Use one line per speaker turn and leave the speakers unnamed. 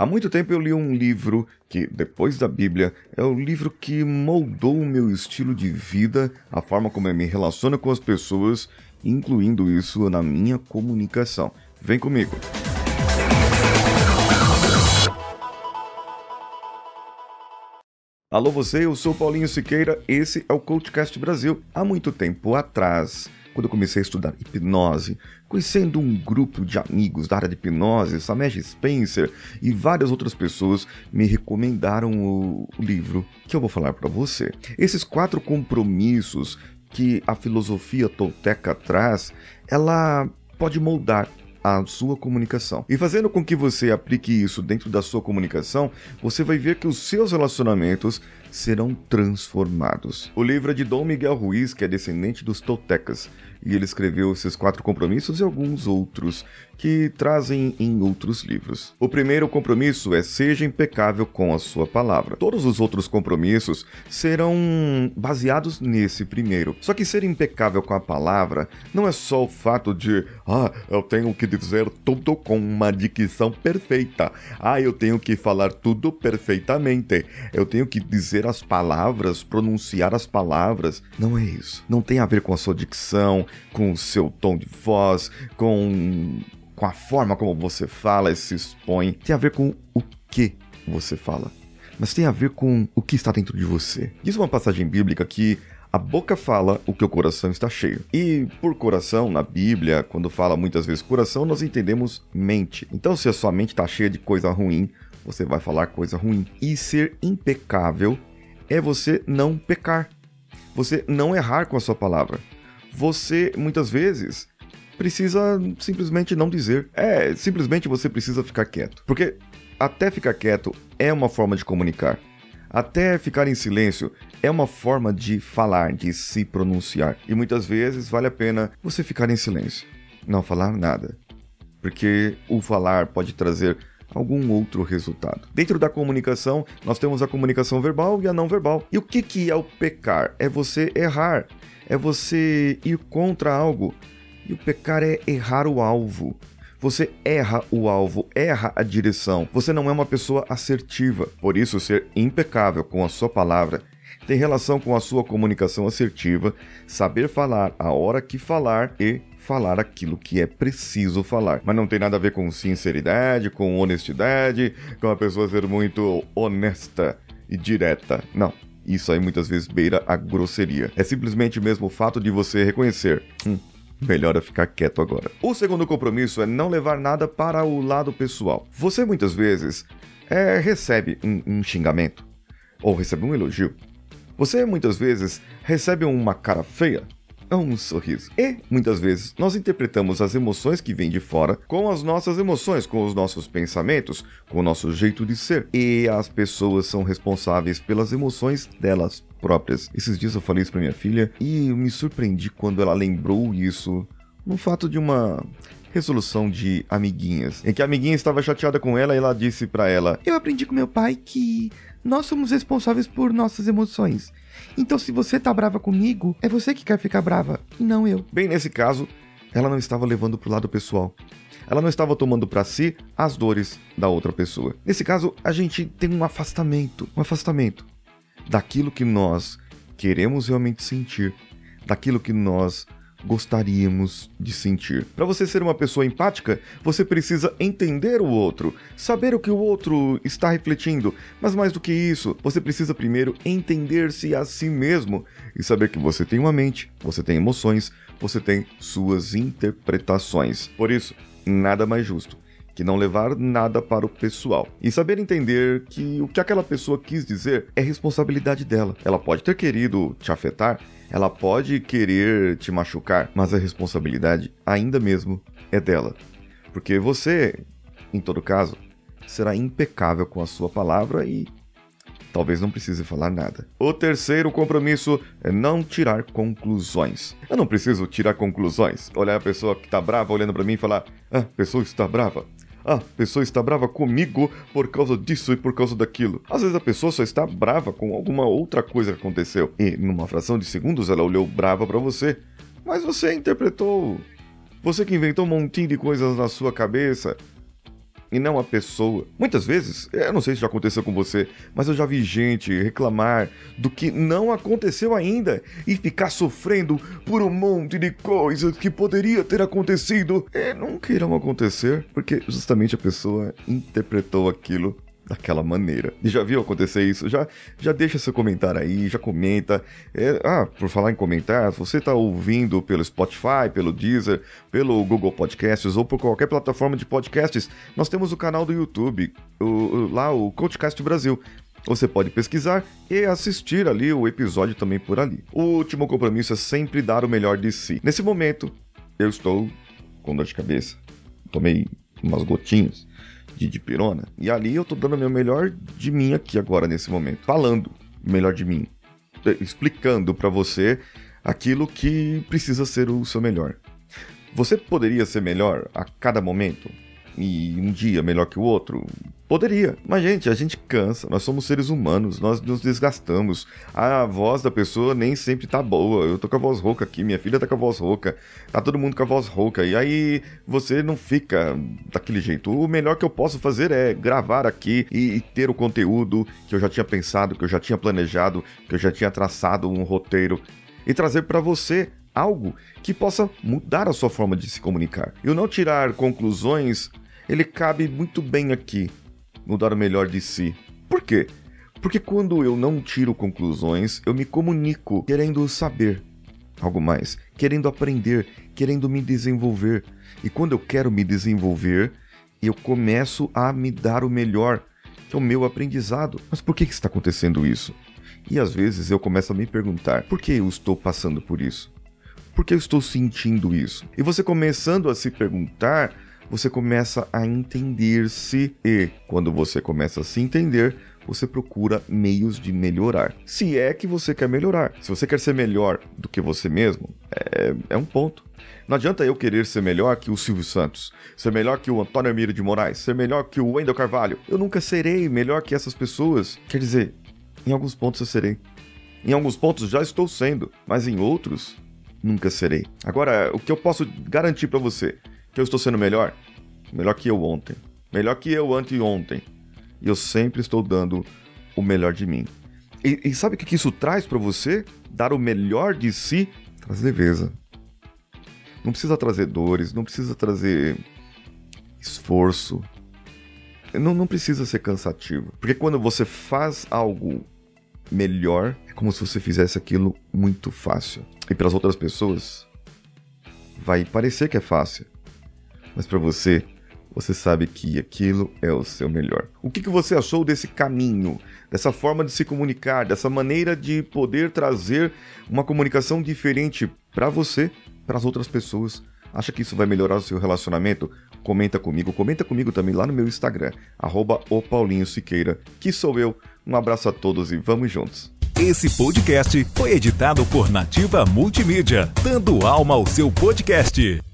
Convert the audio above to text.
Há muito tempo eu li um livro que, depois da Bíblia, é o livro que moldou o meu estilo de vida, a forma como eu me relaciono com as pessoas, incluindo isso na minha comunicação. Vem comigo. Alô você, eu sou Paulinho Siqueira, esse é o Coachcast Brasil. Há muito tempo atrás, quando eu comecei a estudar hipnose, conhecendo um grupo de amigos da área de hipnose, Samesh Spencer e várias outras pessoas me recomendaram o, o livro que eu vou falar para você. Esses quatro compromissos que a filosofia tolteca traz, ela pode moldar a sua comunicação. E fazendo com que você aplique isso dentro da sua comunicação, você vai ver que os seus relacionamentos serão transformados. O livro é de Dom Miguel Ruiz, que é descendente dos Toltecas, e ele escreveu esses quatro compromissos e alguns outros que trazem em outros livros. O primeiro compromisso é seja impecável com a sua palavra. Todos os outros compromissos serão baseados nesse primeiro. Só que ser impecável com a palavra não é só o fato de, ah, eu tenho que dizer tudo com uma dicção perfeita. Ah, eu tenho que falar tudo perfeitamente. Eu tenho que dizer as palavras, pronunciar as palavras. Não é isso. Não tem a ver com a sua dicção, com o seu tom de voz, com com a forma como você fala e se expõe, tem a ver com o que você fala, mas tem a ver com o que está dentro de você. Diz uma passagem bíblica que a boca fala o que o coração está cheio. E por coração, na Bíblia, quando fala muitas vezes coração, nós entendemos mente. Então, se a sua mente está cheia de coisa ruim, você vai falar coisa ruim. E ser impecável é você não pecar. Você não errar com a sua palavra. Você, muitas vezes, precisa simplesmente não dizer. É, simplesmente você precisa ficar quieto. Porque até ficar quieto é uma forma de comunicar. Até ficar em silêncio é uma forma de falar, de se pronunciar. E muitas vezes vale a pena você ficar em silêncio, não falar nada. Porque o falar pode trazer algum outro resultado. Dentro da comunicação, nós temos a comunicação verbal e a não verbal. E o que, que é o pecar? É você errar, é você ir contra algo, e o pecar é errar o alvo. Você erra o alvo, erra a direção. Você não é uma pessoa assertiva. Por isso, ser impecável com a sua palavra tem relação com a sua comunicação assertiva, saber falar a hora que falar e falar aquilo que é preciso falar. Mas não tem nada a ver com sinceridade, com honestidade, com a pessoa ser muito honesta e direta. Não. Isso aí muitas vezes beira a grosseria. É simplesmente mesmo o fato de você reconhecer. Hum, Melhor é ficar quieto agora. O segundo compromisso é não levar nada para o lado pessoal. Você muitas vezes é, recebe um, um xingamento ou recebe um elogio. Você muitas vezes recebe uma cara feia um sorriso. E, muitas vezes, nós interpretamos as emoções que vêm de fora com as nossas emoções, com os nossos pensamentos, com o nosso jeito de ser. E as pessoas são responsáveis pelas emoções delas próprias. Esses dias eu falei isso pra minha filha e me surpreendi quando ela lembrou isso no fato de uma resolução de amiguinhas, em que a amiguinha estava chateada com ela e ela disse para ela: "Eu aprendi com meu pai que nós somos responsáveis por nossas emoções. Então, se você tá brava comigo, é você que quer ficar brava, e não eu. Bem, nesse caso, ela não estava levando pro lado pessoal. Ela não estava tomando para si as dores da outra pessoa. Nesse caso, a gente tem um afastamento, um afastamento daquilo que nós queremos realmente sentir, daquilo que nós gostaríamos de sentir. Para você ser uma pessoa empática, você precisa entender o outro, saber o que o outro está refletindo, mas mais do que isso, você precisa primeiro entender-se a si mesmo e saber que você tem uma mente, você tem emoções, você tem suas interpretações. Por isso, nada mais justo que não levar nada para o pessoal. E saber entender que o que aquela pessoa quis dizer é responsabilidade dela. Ela pode ter querido te afetar, ela pode querer te machucar, mas a responsabilidade ainda mesmo é dela. Porque você, em todo caso, será impecável com a sua palavra e talvez não precise falar nada. O terceiro compromisso é não tirar conclusões. Eu não preciso tirar conclusões. Olhar a pessoa que tá brava olhando para mim e falar: "Ah, a pessoa está brava. Ah, a pessoa está brava comigo por causa disso e por causa daquilo. Às vezes a pessoa só está brava com alguma outra coisa que aconteceu. E numa fração de segundos ela olhou brava para você. Mas você interpretou. Você que inventou um montinho de coisas na sua cabeça. E não a pessoa. Muitas vezes, eu não sei se já aconteceu com você, mas eu já vi gente reclamar do que não aconteceu ainda e ficar sofrendo por um monte de coisas que poderia ter acontecido e nunca irão acontecer, porque justamente a pessoa interpretou aquilo daquela maneira. E já viu acontecer isso? Já, já deixa seu comentário aí, já comenta. É, ah, por falar em comentar, se você está ouvindo pelo Spotify, pelo Deezer, pelo Google Podcasts ou por qualquer plataforma de podcasts, nós temos o canal do YouTube, o, lá o Coachcast Brasil. Você pode pesquisar e assistir ali o episódio também por ali. O último compromisso é sempre dar o melhor de si. Nesse momento, eu estou com dor de cabeça. Tomei umas gotinhas de dipirona. E ali eu tô dando o meu melhor de mim aqui agora, nesse momento. Falando o melhor de mim. Explicando para você aquilo que precisa ser o seu melhor. Você poderia ser melhor a cada momento? E um dia melhor que o outro? Poderia, mas gente, a gente cansa, nós somos seres humanos, nós nos desgastamos. A voz da pessoa nem sempre tá boa. Eu tô com a voz rouca aqui, minha filha tá com a voz rouca, tá todo mundo com a voz rouca. E aí você não fica daquele jeito. O melhor que eu posso fazer é gravar aqui e ter o conteúdo que eu já tinha pensado, que eu já tinha planejado, que eu já tinha traçado um roteiro e trazer para você algo que possa mudar a sua forma de se comunicar. E o não tirar conclusões, ele cabe muito bem aqui no dar o melhor de si. Por quê? Porque quando eu não tiro conclusões, eu me comunico querendo saber algo mais, querendo aprender, querendo me desenvolver. E quando eu quero me desenvolver, eu começo a me dar o melhor, que é o meu aprendizado. Mas por que, que está acontecendo isso? E às vezes eu começo a me perguntar: por que eu estou passando por isso? Por que eu estou sentindo isso? E você começando a se perguntar, você começa a entender-se e, quando você começa a se entender, você procura meios de melhorar. Se é que você quer melhorar. Se você quer ser melhor do que você mesmo, é, é um ponto. Não adianta eu querer ser melhor que o Silvio Santos, ser melhor que o Antônio Emílio de Moraes, ser melhor que o Wendel Carvalho. Eu nunca serei melhor que essas pessoas. Quer dizer, em alguns pontos eu serei. Em alguns pontos já estou sendo, mas em outros nunca serei. Agora, o que eu posso garantir para você que eu estou sendo melhor? Melhor que eu ontem. Melhor que eu anteontem. E eu sempre estou dando o melhor de mim. E, e sabe o que isso traz para você? Dar o melhor de si traz leveza. Não precisa trazer dores, não precisa trazer esforço. Não, não precisa ser cansativo. Porque quando você faz algo melhor, é como se você fizesse aquilo muito fácil. E para as outras pessoas, vai parecer que é fácil. Mas para você, você sabe que aquilo é o seu melhor. O que, que você achou desse caminho, dessa forma de se comunicar, dessa maneira de poder trazer uma comunicação diferente para você, para as outras pessoas? Acha que isso vai melhorar o seu relacionamento? Comenta comigo, comenta comigo também lá no meu Instagram, arroba que sou eu. Um abraço a todos e vamos juntos.
Esse podcast foi editado por Nativa Multimídia, dando alma ao seu podcast.